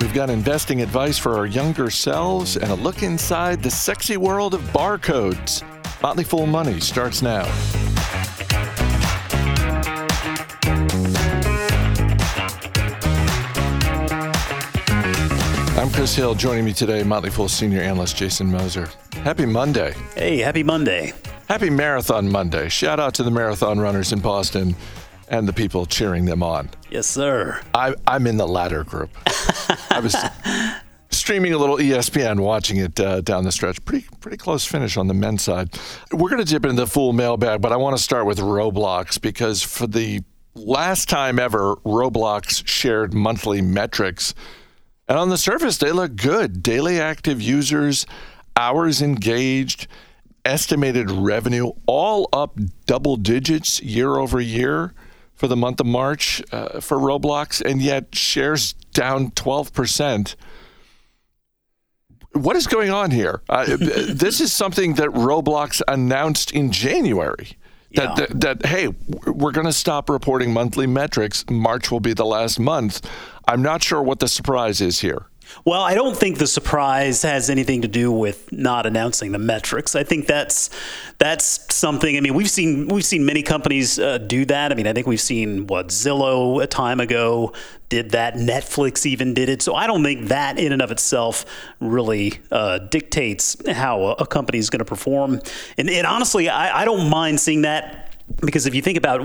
We've got investing advice for our younger selves and a look inside the sexy world of barcodes. Motley Fool Money starts now. I'm Chris Hill. Joining me today, Motley Fool senior analyst Jason Moser. Happy Monday. Hey, happy Monday. Happy Marathon Monday. Shout out to the marathon runners in Boston and the people cheering them on. Yes, sir. I, I'm in the latter group. I was streaming a little ESPN, watching it uh, down the stretch. Pretty pretty close finish on the men's side. We're going to dip into the Fool mailbag, but I want to start with Roblox because for the last time ever, Roblox shared monthly metrics, and on the surface they look good. Daily active users, hours engaged, estimated revenue, all up double digits year over year for the month of March uh, for Roblox, and yet shares down 12%. What is going on here? Uh, this is something that Roblox announced in January. That, Yeah. that, that, hey, we're going to stop reporting monthly metrics. March will be the last month. I'm not sure what the surprise is here. Well, I don't think the surprise has anything to do with not announcing the metrics. I think that's that's something. I mean, we've seen we've seen many companies uh, do that. I mean, I think we've seen what Zillow a time ago did that. Netflix even did it. So I don't think that in and of itself really uh, dictates how a, company is going to perform. And, and honestly, I, I don't mind seeing that because if you think about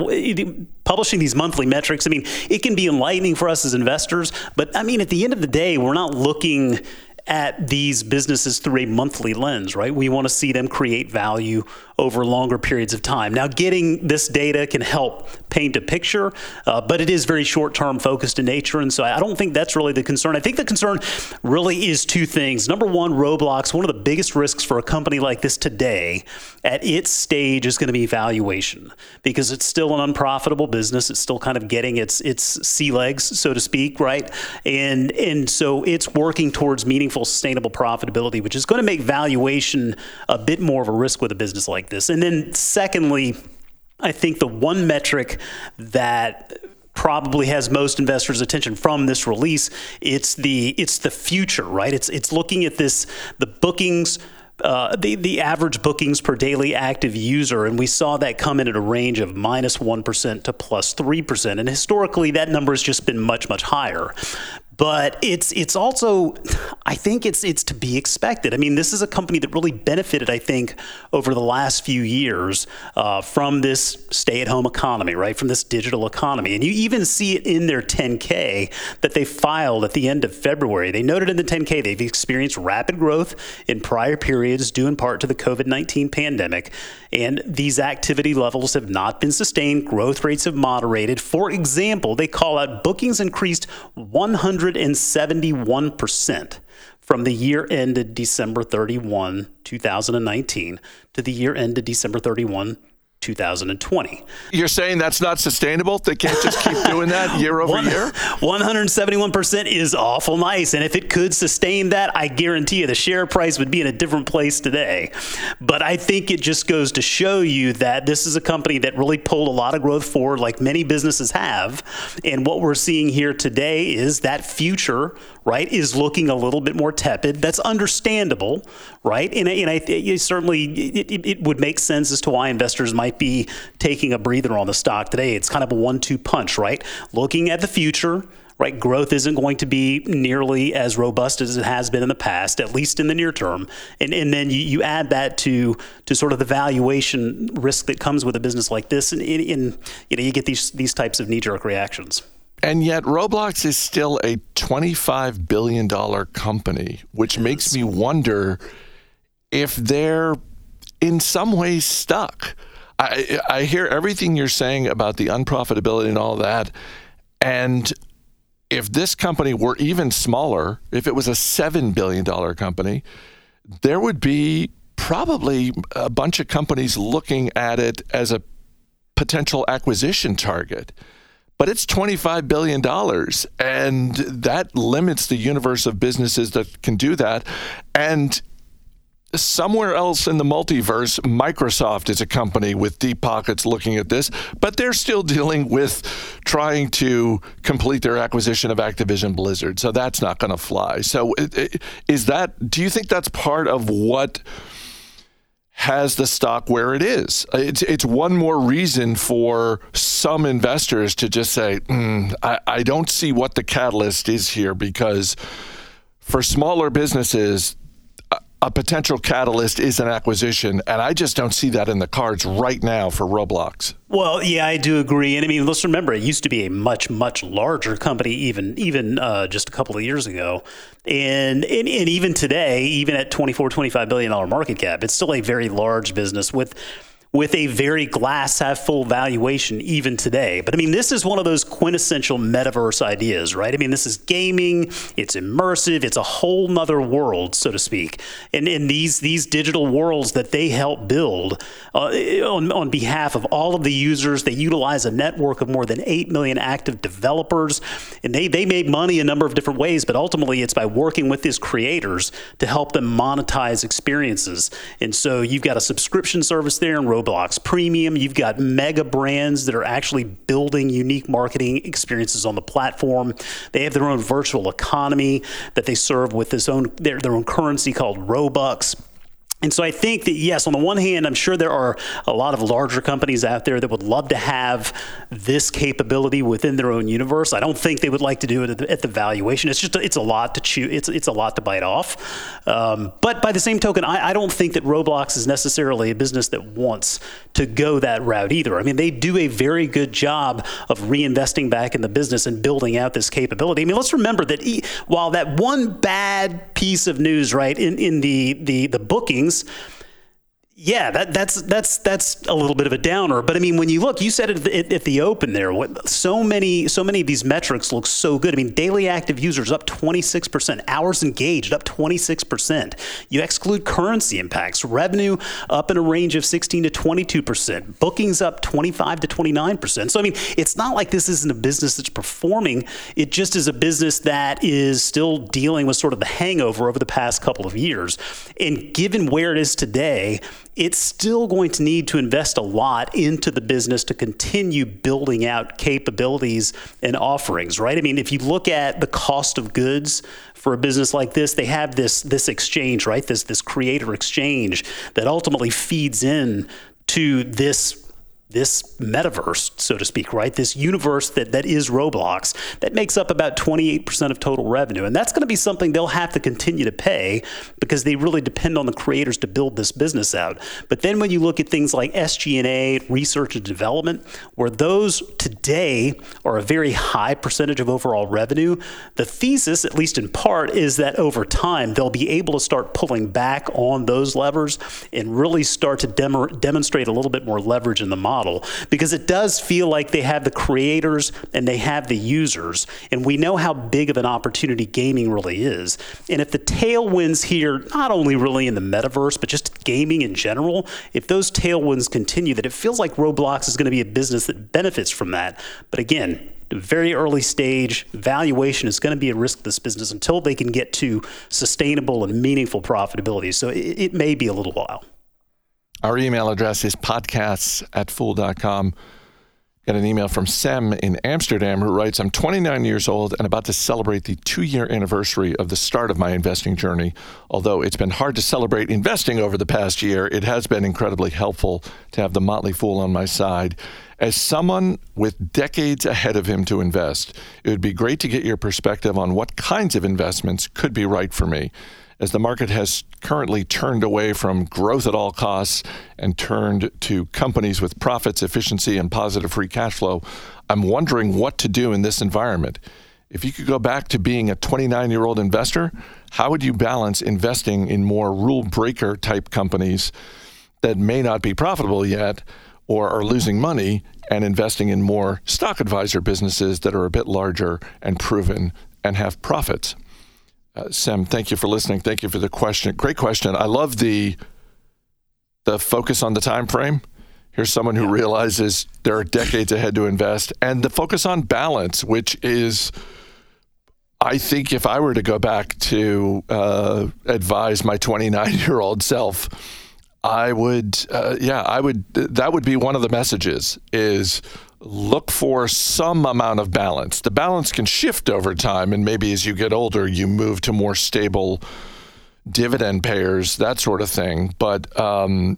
publishing these monthly metrics, I mean, it can be enlightening for us as investors, but I mean, at the end of the day, we're not looking at these businesses through a monthly lens, right? We want to see them create value over longer periods of time. Now, getting this data can help paint a picture, uh, but it is very short term focused in nature. And so I don't think that's really the concern. I think the concern really is two things. Number one, Roblox, one of the biggest risks for a company like this today at its stage is going to be valuation because it's still an unprofitable business. It's still kind of getting its its sea legs, so to speak, right? And and so it's working towards meaningful, sustainable profitability, which is going to make valuation a bit more of a risk with a business like this. And then secondly, I think the one metric that probably has most investors' attention from this release, it's the it's the future, right? It's it's looking at this the bookings. Uh, the the average bookings per daily active user, and we saw that come in at a range of minus one percent to plus three percent, and historically that number has just been much much higher. But it's it's also, I think it's it's to be expected. I mean, this is a company that really benefited, I think, over the last few years uh, from this stay-at-home economy, right? From this digital economy, and you even see it in their 10K that they filed at the end of February. They noted in the 10K they've experienced rapid growth in prior periods, due in part to the COVID-19 pandemic, and these activity levels have not been sustained. Growth rates have moderated. For example, they call out bookings increased 171% from the year ended December 31, 2019 to the year ended December 31, 2020. You're saying that's not sustainable? They can't just keep doing that year over One- year? 171% is awful nice. And if it could sustain that, I guarantee you the share price would be in a different place today. But I think it just goes to show you that this is a company that really pulled a lot of growth forward, like many businesses have. And what we're seeing here today is that future, right, is looking a little bit more tepid. That's understandable, right? And, and I th- certainly it, it, it would make sense as to why investors might be taking a breather on the stock today. It's kind of a one two punch, right? Looking at the future, right? Growth isn't going to be nearly as robust as it has been in the past, at least in the near term. And, and then you, you add that to to sort of the valuation risk that comes with a business like this, and, and, and you know you get these these types of knee jerk reactions. And yet, Roblox is still a $25 billion company, which makes me wonder if they're in some ways stuck. I, I hear everything you're saying about the unprofitability and all that. And if this company were even smaller, if it was a $7 billion company, there would be probably a bunch of companies looking at it as a potential acquisition target but it's $25 billion. And that limits the universe of businesses that can do that. And somewhere else in the multiverse, Microsoft is a company with deep pockets looking at this, but they're still dealing with trying to complete their acquisition of Activision Blizzard. So that's not going to fly. So is that, do you think that's part of what? Has the stock where it is. It's, it's one more reason for some investors to just say, mm, I, I don't see what the catalyst is here because for smaller businesses, a potential catalyst is an acquisition, and I just don't see that in the cards right now for Roblox. Well, yeah, I do agree, and I mean, let's remember it used to be a much, much larger company, even even uh, just a couple of years ago, and, and and even today, even at 24, 25 billion dollar market cap, it's still a very large business with with a very glass half full valuation even today. But I mean, this is one of those quintessential metaverse ideas, right? I mean, this is gaming, it's immersive, it's a whole nother world, so to speak. And in these these digital worlds that they help build uh, on, on behalf of all of the users, they utilize a network of more than 8 million active developers. And they, they made money a number of different ways, but ultimately it's by working with these creators to help them monetize experiences. And so you've got a subscription service there and Roblox Premium. You've got mega brands that are actually building unique marketing experiences on the platform. They have their own virtual economy that they serve with this own their, their own currency called Robux. And so I think that, yes, on the one hand, I'm sure there are a lot of larger companies out there that would love to have this capability within their own universe. I don't think they would like to do it at the, at the valuation. It's just, it's a lot to chew, it's, it's a lot to bite off. Um, but by the same token, I, I don't think that Roblox is necessarily a business that wants to go that route either. I mean, they do a very good job of reinvesting back in the business and building out this capability. I mean, let's remember that while that one bad piece of news, right, in, in the, the, the bookings, things yeah, that, that's that's that's a little bit of a downer. But I mean, when you look, you said it at, at, the open there. What, so many so many of these metrics look so good. I mean, daily active users up 26 percent, hours engaged up 26 percent. You exclude currency impacts, revenue up in a range of 16 to 22 percent, bookings up 25 to 29 percent. So I mean, it's not like this isn't a business that's performing. It just is a business that is still dealing with sort of the hangover over the past couple of years. And given where it is today it's still going to need to invest a lot into the business to continue building out capabilities and offerings, right? I mean, if you look at the cost of goods for a business like this, they have this this exchange, right? This this creator exchange that ultimately feeds in to this this metaverse, so to speak, right? This universe that, that is Roblox that makes up about 28% of total revenue. And that's going to be something they'll have to continue to pay because they really depend on the creators to build this business out. But then when you look at things like SG&A, research and development, where those today are a very high percentage of overall revenue, the thesis, at least in part, is that over time they'll be able to start pulling back on those levers and really start to dem- demonstrate a little bit more leverage in the model model because it does feel like they have the creators and they have the users. And we know how big of an opportunity gaming really is. And if the tailwinds here, not only really in the metaverse, but just gaming in general, if those tailwinds continue, that it feels like Roblox is going to be a business that benefits from that. But again, very early stage valuation is going to be a risk to this business until they can get to sustainable and meaningful profitability. So it, it may be a little while. Our email address is podcasts at fool.com. Got an email from Sem in Amsterdam who writes I'm 29 years old and about to celebrate the two year anniversary of the start of my investing journey. Although it's been hard to celebrate investing over the past year, it has been incredibly helpful to have the Motley Fool on my side. As someone with decades ahead of him to invest, it would be great to get your perspective on what kinds of investments could be right for me as the market has currently turned away from growth at all costs and turned to companies with profits, efficiency, and positive free cash flow, I'm wondering what to do in this environment. If you could go back to being a 29 year old investor, how would you balance investing in more rule breaker type companies that may not be profitable yet or are losing money and investing in more stock advisor businesses that are a bit larger and proven and have profits? Uh, Sam, thank you for listening. Thank you for the question. Great question. I love the the focus on the time frame. Here's someone who yeah. realizes there are decades ahead to invest, and the focus on balance, which is I think if I were to go back to uh, advise my 29 year old self, I would, uh, yeah, I would. That would be one of the messages: is look for some amount of balance. The balance can shift over time, and maybe as you get older, you move to more stable dividend payers, that sort of thing. But um,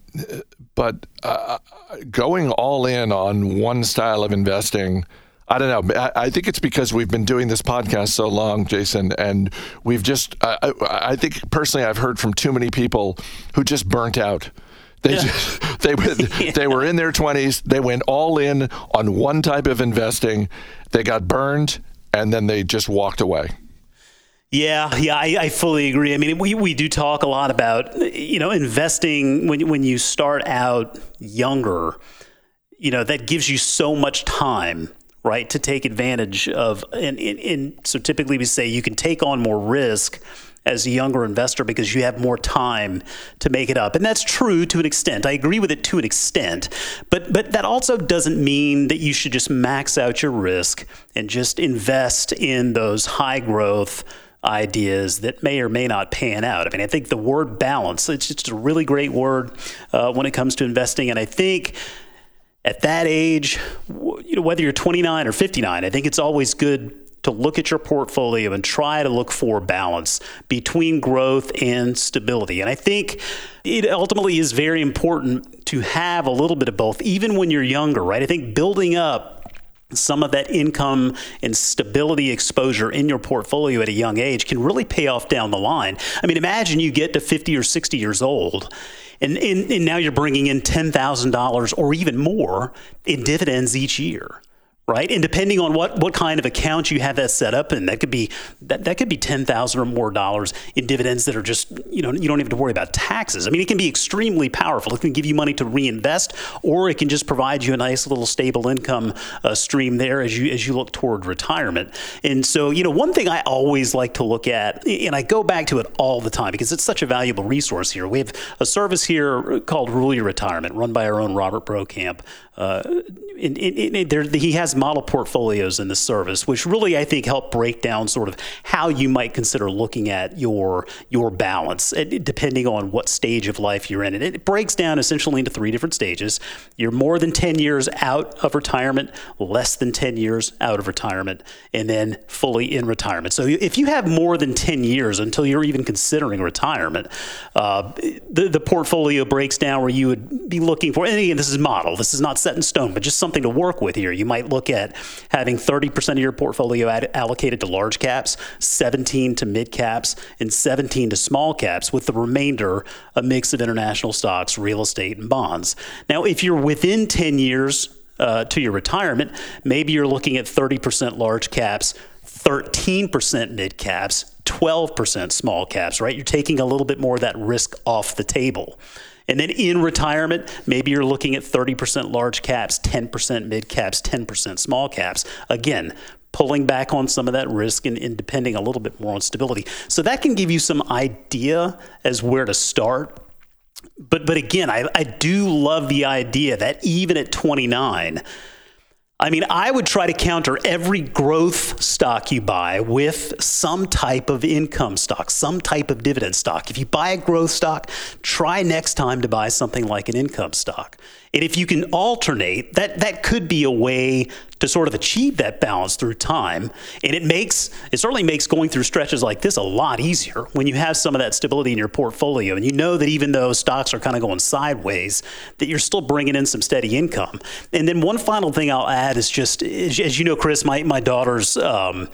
but uh, going all in on one style of investing. I don't know. I, think it's because we've been doing this podcast so long, Jason, and we've just. I, I think personally, I've heard from too many people who just burnt out. They yeah. just, they yeah. they were in their twenties. They went all in on one type of investing. They got burned, and then they just walked away. Yeah, yeah, I, I, fully agree. I mean, we, we do talk a lot about you know investing when when you start out younger. You know that gives you so much time, right, to take advantage of. And, and, and so typically we say you can take on more risk as a younger investor because you have more time to make it up. And that's true to an extent. I agree with it to an extent. But but that also doesn't mean that you should just max out your risk and just invest in those high growth ideas that may or may not pan out. I mean, I think the word balance, it's just a really great word uh, when it comes to investing. And I think at that age, you know, whether you're 29 or 59, I think it's always good to look at your portfolio and try to look for balance between growth and stability. And I think it ultimately is very important to have a little bit of both, even when you're younger, right? I think building up some of that income and stability exposure in your portfolio at a young age can really pay off down the line. I mean, imagine you get to 50 or 60 years old. And, and, and now you're bringing in $10,000 or even more in dividends each year right? And depending on what what kind of account you have that set up, and that could be that, that could be ten thousand or more dollars in dividends that are just you know you don't even have to worry about taxes. I mean, it can be extremely powerful. It can give you money to reinvest, or it can just provide you a nice little stable income uh, stream there as you as you look toward retirement. And so you know one thing I always like to look at, and I go back to it all the time because it's such a valuable resource here. We have a service here called Rule Your Retirement, run by our own Robert Brokamp. Uh, in, in, in, there, he has model portfolios in the service, which really I think help break down sort of how you might consider looking at your your balance, depending on what stage of life you're in. And it breaks down essentially into three different stages. You're more than 10 years out of retirement, less than 10 years out of retirement, and then fully in retirement. So if you have more than 10 years until you're even considering retirement, uh, the, the portfolio breaks down where you would be looking for, and again, this is model, this is not set in stone, but just something to work with here. You might look at having 30% of your portfolio ad- allocated to large caps, 17 to mid caps, and 17 to small caps, with the remainder a mix of international stocks, real estate, and bonds. Now, if you're within 10 years uh, to your retirement, maybe you're looking at 30% large caps, 13% mid caps, 12% small caps, right? You're taking a little bit more of that risk off the table. And then in retirement, maybe you're looking at 30% large caps, 10% mid caps, 10% small caps. Again, pulling back on some of that risk and, and, depending a little bit more on stability. So that can give you some idea as where to start. But but again, I, I do love the idea that even at 29, I mean, I would try to counter every growth stock you buy with some type of income stock, some type of dividend stock. If you buy a growth stock, try next time to buy something like an income stock. And if you can alternate, that that could be a way to sort of achieve that balance through time. And it makes it certainly makes going through stretches like this a lot easier when you have some of that stability in your portfolio and you know that even though stocks are kind of going sideways, that you're still bringing in some steady income. And then one final thing I'll add is just as you know, Chris, my my daughters. Um,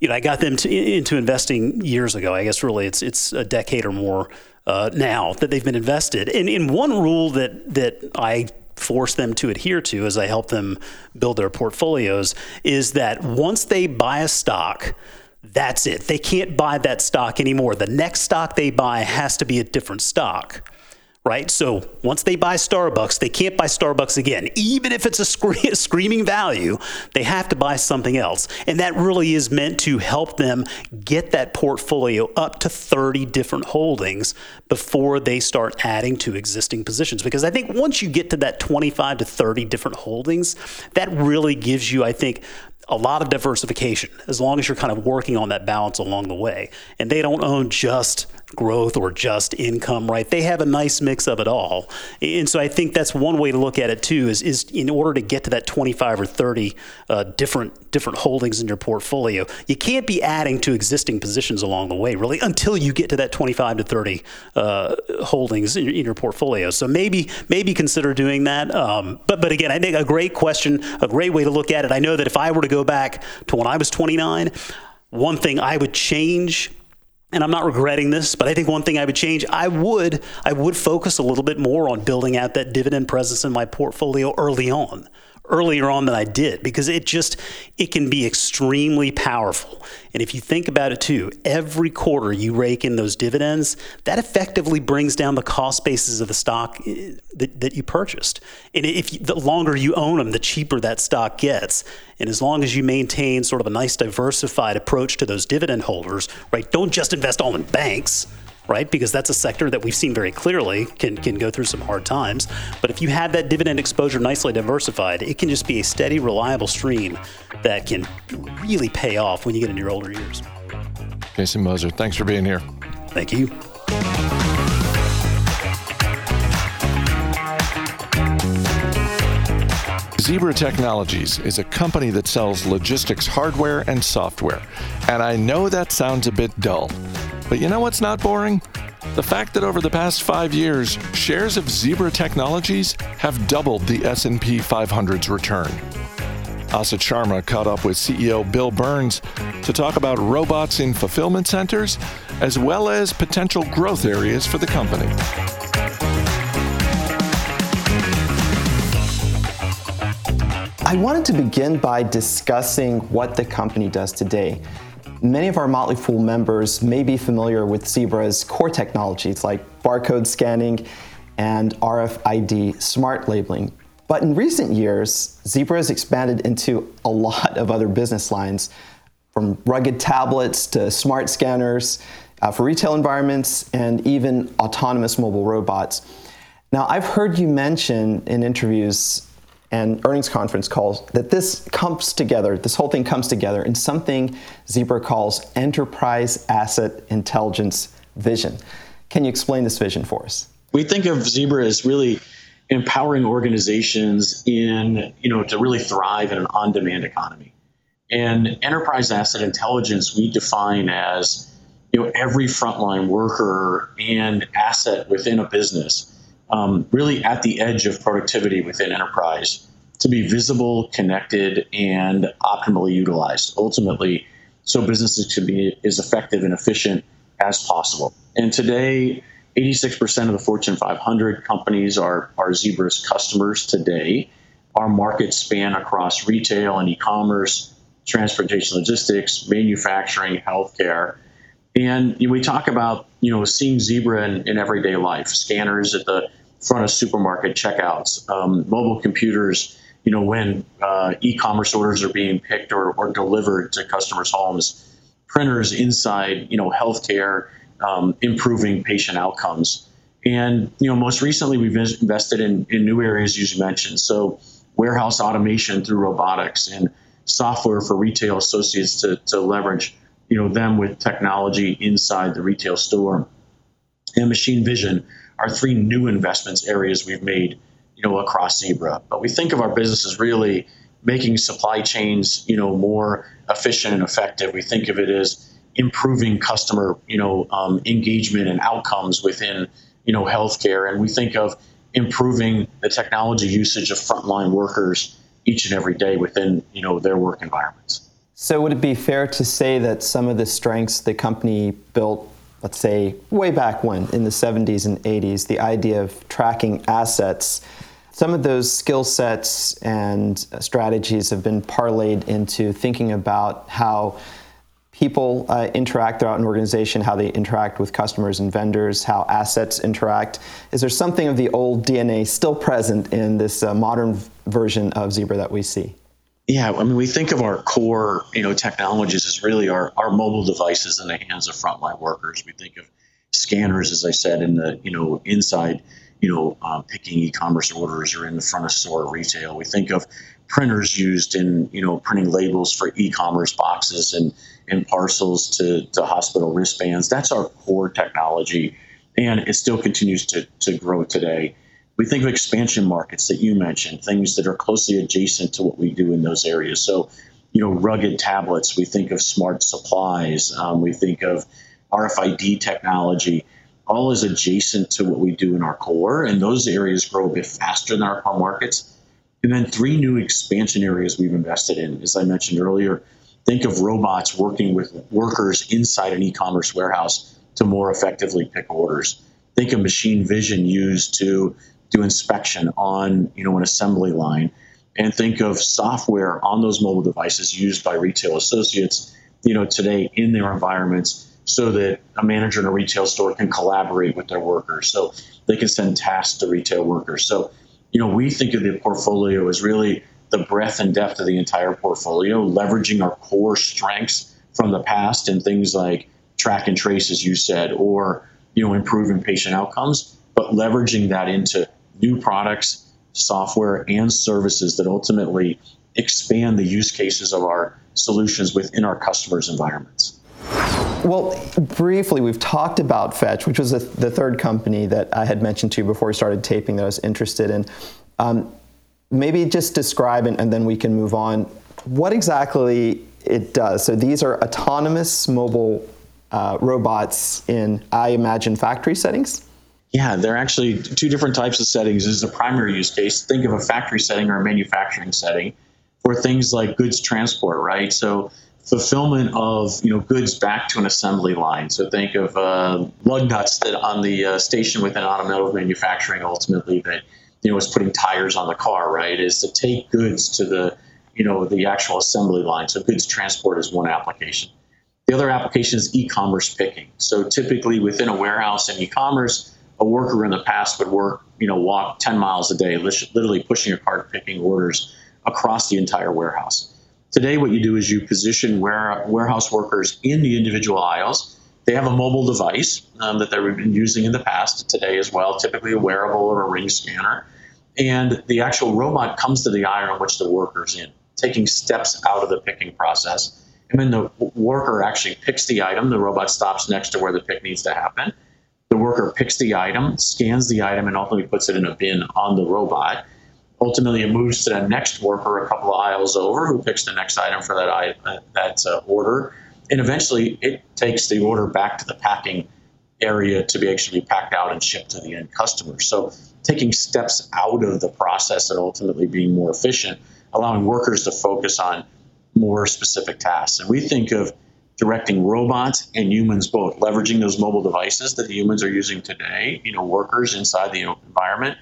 you know, I got them to, into investing years ago. I guess really it's it's a decade or more uh, now that they've been invested. And in one rule that that I force them to adhere to as I help them build their portfolios is that once they buy a stock, that's it. They can't buy that stock anymore. The next stock they buy has to be a different stock right? So once they buy Starbucks, they can't buy Starbucks again. Even if it's a scre- screaming value, they have to buy something else. And that really is meant to help them get that portfolio up to 30 different holdings before they start adding to existing positions. Because I think once you get to that 25 to 30 different holdings, that really gives you, I think, a lot of diversification as long as you're kind of working on that balance along the way. And they don't own just growth or just income, right? They have a nice mix of it all. And so I think that's one way to look at it too is, is in order to get to that 25 or 30 uh, different different holdings in your portfolio, you can't be adding to existing positions along the way really until you get to that 25 to 30 uh, holdings in your, in your, portfolio. So maybe maybe consider doing that. Um, but but again, I think a great question, a great way to look at it. I know that if I were to go back to when I was 29, one thing I would change and I'm not regretting this, but I think one thing I would change, I would I would focus a little bit more on building out that dividend presence in my portfolio early on earlier on than I did because it just it can be extremely powerful. And if you think about it too, every quarter you rake in those dividends, that effectively brings down the cost basis of the stock eh, that, that you purchased. And if you, the longer you own them, the cheaper that stock gets. And as long as you maintain sort of a nice diversified approach to those dividend holders, right? Don't just invest all in banks right? Because that's a sector that we've seen very clearly can, can go through some hard times. But if you have that dividend exposure nicely diversified, it can just be a steady, reliable stream that can really pay off when you get into your older years. Jason Moser, thanks for being here. Thank you. Zebra Technologies is a company that sells logistics hardware and software. And I know that sounds a bit dull. But you know what's not boring? The fact that over the past 5 years, shares of Zebra Technologies have doubled the S&P 500's return. Asit Sharma caught up with CEO Bill Burns to talk about robots in fulfillment centers as well as potential growth areas for the company. I wanted to begin by discussing what the company does today. Many of our Motley Fool members may be familiar with Zebra's core technologies like barcode scanning and RFID smart labeling. But in recent years, Zebra has expanded into a lot of other business lines, from rugged tablets to smart scanners uh, for retail environments and even autonomous mobile robots. Now, I've heard you mention in interviews and earnings conference calls that this comes together, this whole thing comes together in something Zebra calls enterprise asset intelligence vision. Can you explain this vision for us? We think of Zebra as really empowering organizations in, you know, to really thrive in an on-demand economy. And enterprise asset intelligence we define as, you know, every frontline worker and asset within a business um, really at the edge of productivity within enterprise to be visible, connected, and optimally utilized. Ultimately, so businesses can be as effective and efficient as possible. And today, 86% of the Fortune 500 companies are, are Zebra's customers today. Our markets span across retail and e commerce, transportation logistics, manufacturing, healthcare. And we talk about you know seeing Zebra in, in everyday life, scanners at the front of supermarket checkouts, um, mobile computers, you know, when uh, e-commerce orders are being picked or, or, delivered to customers' homes, printers inside, you know, healthcare, um, improving patient outcomes. And, you know, most recently we've invested in, in new areas as you mentioned. So warehouse automation through robotics and software for retail associates to, to leverage, you know, them with technology inside the retail store and machine vision are three new investments areas we've made, you know, across Zebra. But we think of our business as really making supply chains, you know, more efficient and effective. We think of it as improving customer, you know, um, engagement and outcomes within, you know, healthcare. And we think of improving the technology usage of frontline workers each and every day within, you know, their work environments. So would it be fair to say that some of the strengths the company built let's say way back when in the 70s and 80s, the idea of tracking assets, some of those skill sets and strategies have been parlayed into thinking about how people uh, interact throughout an organization, how they interact with customers and vendors, how assets interact. Is there something of the old DNA still present in this uh, modern version of Zebra that we see? Yeah, I mean, we think of our core, you know, technologies as really our, our mobile devices in the hands of frontline workers. We think of scanners, as I said, in the, you know, inside, you know, uh, picking e-commerce orders or in the front of store retail. We think of printers used in you know printing labels for e-commerce boxes and and parcels to, to hospital wristbands. That's our core technology, and it still continues to, to grow today. We think of expansion markets that you mentioned, things that are closely adjacent to what we do in those areas. So, you know, rugged tablets. We think of smart supplies. Um, we think of RFID technology. All is adjacent to what we do in our core, and those areas grow a bit faster than our core markets. And then three new expansion areas we've invested in, as I mentioned earlier. Think of robots working with workers inside an e-commerce warehouse to more effectively pick orders. Think of machine vision used to do inspection on, you know, an assembly line. And think of software on those mobile devices used by retail associates, you know, today in their environments so that a manager in a retail store can collaborate with their workers. So they can send tasks to retail workers. So you know, we think of the portfolio as really the breadth and depth of the entire portfolio, leveraging our core strengths from the past and things like track and trace, as you said, or you know, improving patient outcomes, but leveraging that into new products, software, and services that ultimately expand the use cases of our solutions within our customers' environments. Well, briefly, we've talked about Fetch, which was a, the third company that I had mentioned to you before we started taping that I was interested in. Um, maybe just describe, and, and then we can move on, what exactly it does. So these are autonomous mobile uh, robots in, I imagine, factory settings? Yeah, they're actually two different types of settings. This is a primary use case. Think of a factory setting or a manufacturing setting for things like goods transport, right? So fulfillment of you know goods back to an assembly line. So think of uh, lug nuts that on the uh, station within automotive manufacturing ultimately that you know is putting tires on the car, right? Is to take goods to the you know the actual assembly line. So goods transport is one application. The other application is e-commerce picking. So typically within a warehouse and e-commerce, a worker in the past would work you know walk 10 miles a day, literally pushing a cart picking orders across the entire warehouse. Today, what you do is you position ware- warehouse workers in the individual aisles. They have a mobile device um, that they've been using in the past, today as well, typically a wearable or a ring scanner. And the actual robot comes to the aisle in which the worker's in, taking steps out of the picking process. And then the worker actually picks the item. The robot stops next to where the pick needs to happen. The worker picks the item, scans the item, and ultimately puts it in a bin on the robot. Ultimately it moves to the next worker a couple of aisles over who picks the next item for that that uh, order. And eventually it takes the order back to the packing area to be actually packed out and shipped to the end customer. So taking steps out of the process and ultimately being more efficient allowing workers to focus on more specific tasks. And we think of directing robots and humans both leveraging those mobile devices that the humans are using today you know workers inside the environment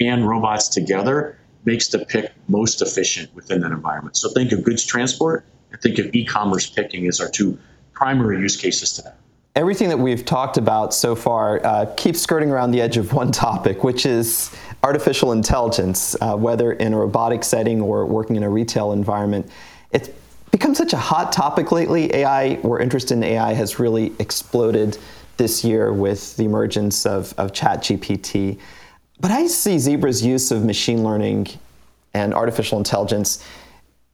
and robots together makes the pick most efficient within that environment. So think of goods transport and think of e-commerce picking as our two primary use cases today. Everything that we've talked about so far uh, keeps skirting around the edge of one topic, which is artificial intelligence, uh, whether in a robotic setting or working in a retail environment. It's become such a hot topic lately. AI, or interest in AI, has really exploded this year with the emergence of, of ChatGPT. But I see Zebra's use of machine learning and artificial intelligence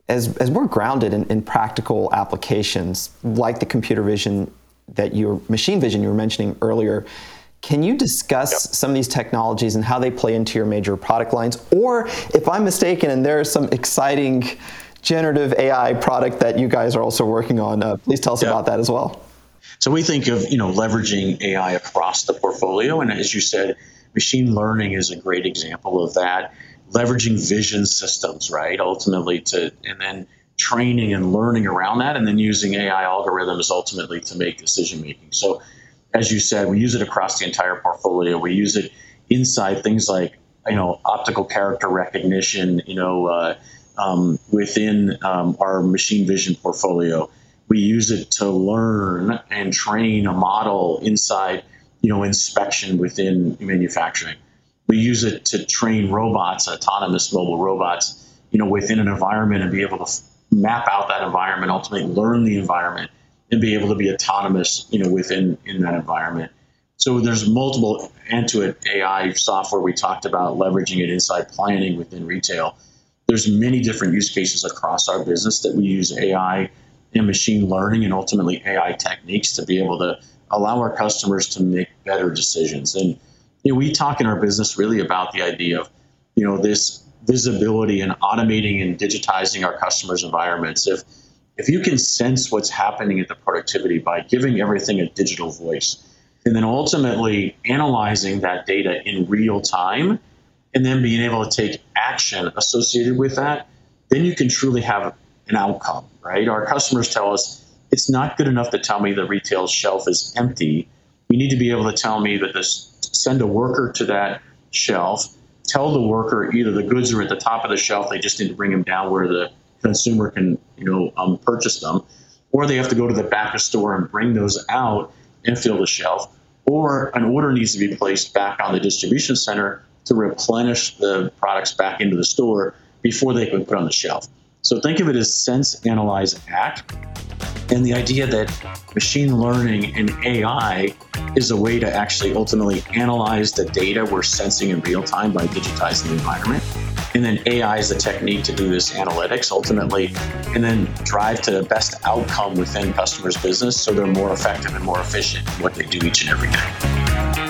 as, as more grounded in, in practical applications, like the computer vision that your machine vision you were mentioning earlier. Can you discuss yep. some of these technologies and how they play into your major product lines? Or if I'm mistaken and there are some exciting generative AI product that you guys are also working on, uh, please tell us yep. about that as well. So we think of you know leveraging AI across the portfolio, and as you said, machine learning is a great example of that. Leveraging vision systems, right? Ultimately, to and then training and learning around that, and then using AI algorithms ultimately to make decision making. So, as you said, we use it across the entire portfolio. We use it inside things like you know optical character recognition. You know. Uh, um, within um, our machine vision portfolio, we use it to learn and train a model inside you know, inspection within manufacturing. We use it to train robots, autonomous mobile robots, you know, within an environment and be able to map out that environment, ultimately learn the environment and be able to be autonomous, you know, within in that environment. So there's multiple Antuit AI software we talked about leveraging it inside planning within retail there's many different use cases across our business that we use AI and machine learning and ultimately AI techniques to be able to allow our customers to make better decisions. And you know, we talk in our business really about the idea of, you know, this visibility and automating and digitizing our customers' environments. If if you can sense what's happening at the productivity by giving everything a digital voice, and then ultimately analyzing that data in real time, and then being able to take action associated with that, then you can truly have an outcome, right? Our customers tell us it's not good enough to tell me the retail shelf is empty. You need to be able to tell me that this send a worker to that shelf, tell the worker either the goods are at the top of the shelf, they just need to bring them down where the consumer can, you know, um, purchase them, or they have to go to the back of the store and bring those out and fill the shelf, or an order needs to be placed back on the distribution center to replenish the products back into the store before they can put on the shelf. So think of it as sense, analyze, act. And the idea that machine learning and AI is a way to actually ultimately analyze the data we're sensing in real time by digitizing the environment. And then AI is the technique to do this analytics ultimately, and then drive to the best outcome within customers' business so they're more effective and more efficient in what they do each and every day.